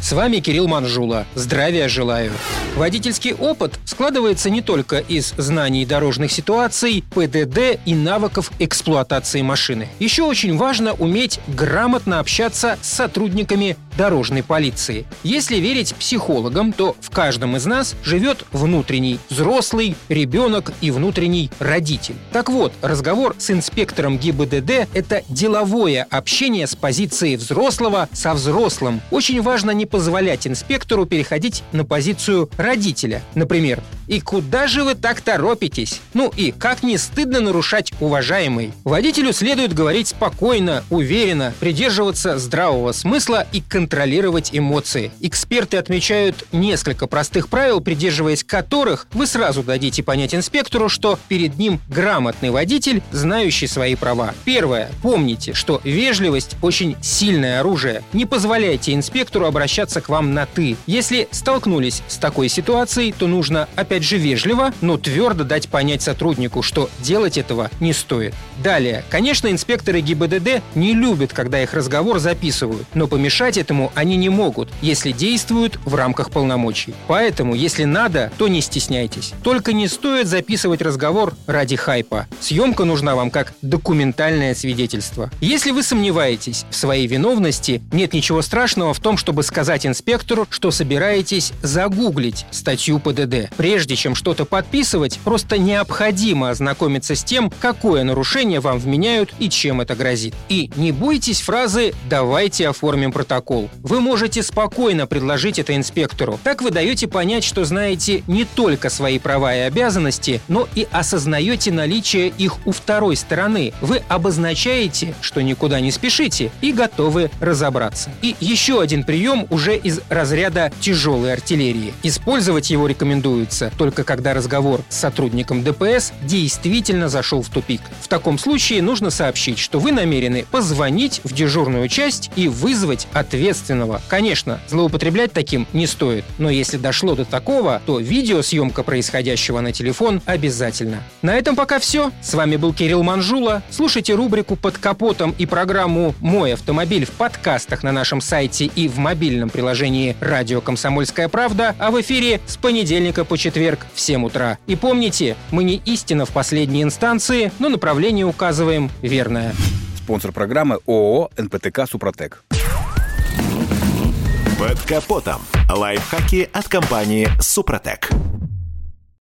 С вами Кирилл Манжула. Здравия желаю. Водительский опыт складывается не только из знаний дорожных ситуаций, ПДД и навыков эксплуатации машины. Еще очень важно уметь грамотно общаться с сотрудниками дорожной полиции. Если верить психологам, то в каждом из нас живет внутренний взрослый, ребенок и внутренний родитель. Так вот, разговор с инспектором ГИБДД – это деловое общение с позиции взрослого со взрослым. Очень важно не позволять инспектору переходить на позицию родителя. Например, «И куда же вы так торопитесь?» Ну и «Как не стыдно нарушать уважаемый?» Водителю следует говорить спокойно, уверенно, придерживаться здравого смысла и контролировать эмоции. Эксперты отмечают несколько простых правил, придерживаясь которых вы сразу дадите понять инспектору, что перед ним грамотный водитель, знающий свои права. Первое. Помните, что вежливость очень сильное оружие. Не позволяйте инспектору обращаться к вам на «ты». Если столкнулись с такой ситуацией, то нужно, опять же, вежливо, но твердо дать понять сотруднику, что делать этого не стоит. Далее. Конечно, инспекторы ГИБДД не любят, когда их разговор записывают, но помешать этому они не могут, если действуют в рамках полномочий. Поэтому, если надо, то не стесняйтесь. Только не стоит записывать разговор ради хайпа. Съемка нужна вам как документальное свидетельство. Если вы сомневаетесь в своей виновности, нет ничего страшного в том, чтобы сказать инспектору, что собираетесь загуглить статью ПДД. Прежде чем что-то подписывать, просто необходимо ознакомиться с тем, какое нарушение вам вменяют и чем это грозит. И не бойтесь фразы «давайте оформим протокол». Вы можете спокойно предложить это инспектору. Так вы даете понять, что знаете не только свои права и обязанности, но и осознаете наличие их у второй стороны. Вы обозначаете, что никуда не спешите и готовы разобраться. И еще один прием уже из разряда тяжелой артиллерии. Использовать его рекомендуется только когда разговор с сотрудником ДПС действительно зашел в тупик. В таком случае нужно сообщить, что вы намерены позвонить в дежурную часть и вызвать ответственного. Конечно, злоупотреблять таким не стоит, но если дошло до такого, то видеосъемка происходящего на телефон обязательно. На этом пока все. С вами был Кирилл Манжула. Слушайте рубрику «Под капотом» и программу «Мой автомобиль» в подкастах на нашем сайте и в мобильном приложении «Радио Комсомольская правда», а в эфире с понедельника по четверг в 7 утра. И помните, мы не истина в последней инстанции, но направление указываем верное. Спонсор программы ООО «НПТК Супротек». Под капотом. Лайфхаки от компании «Супротек».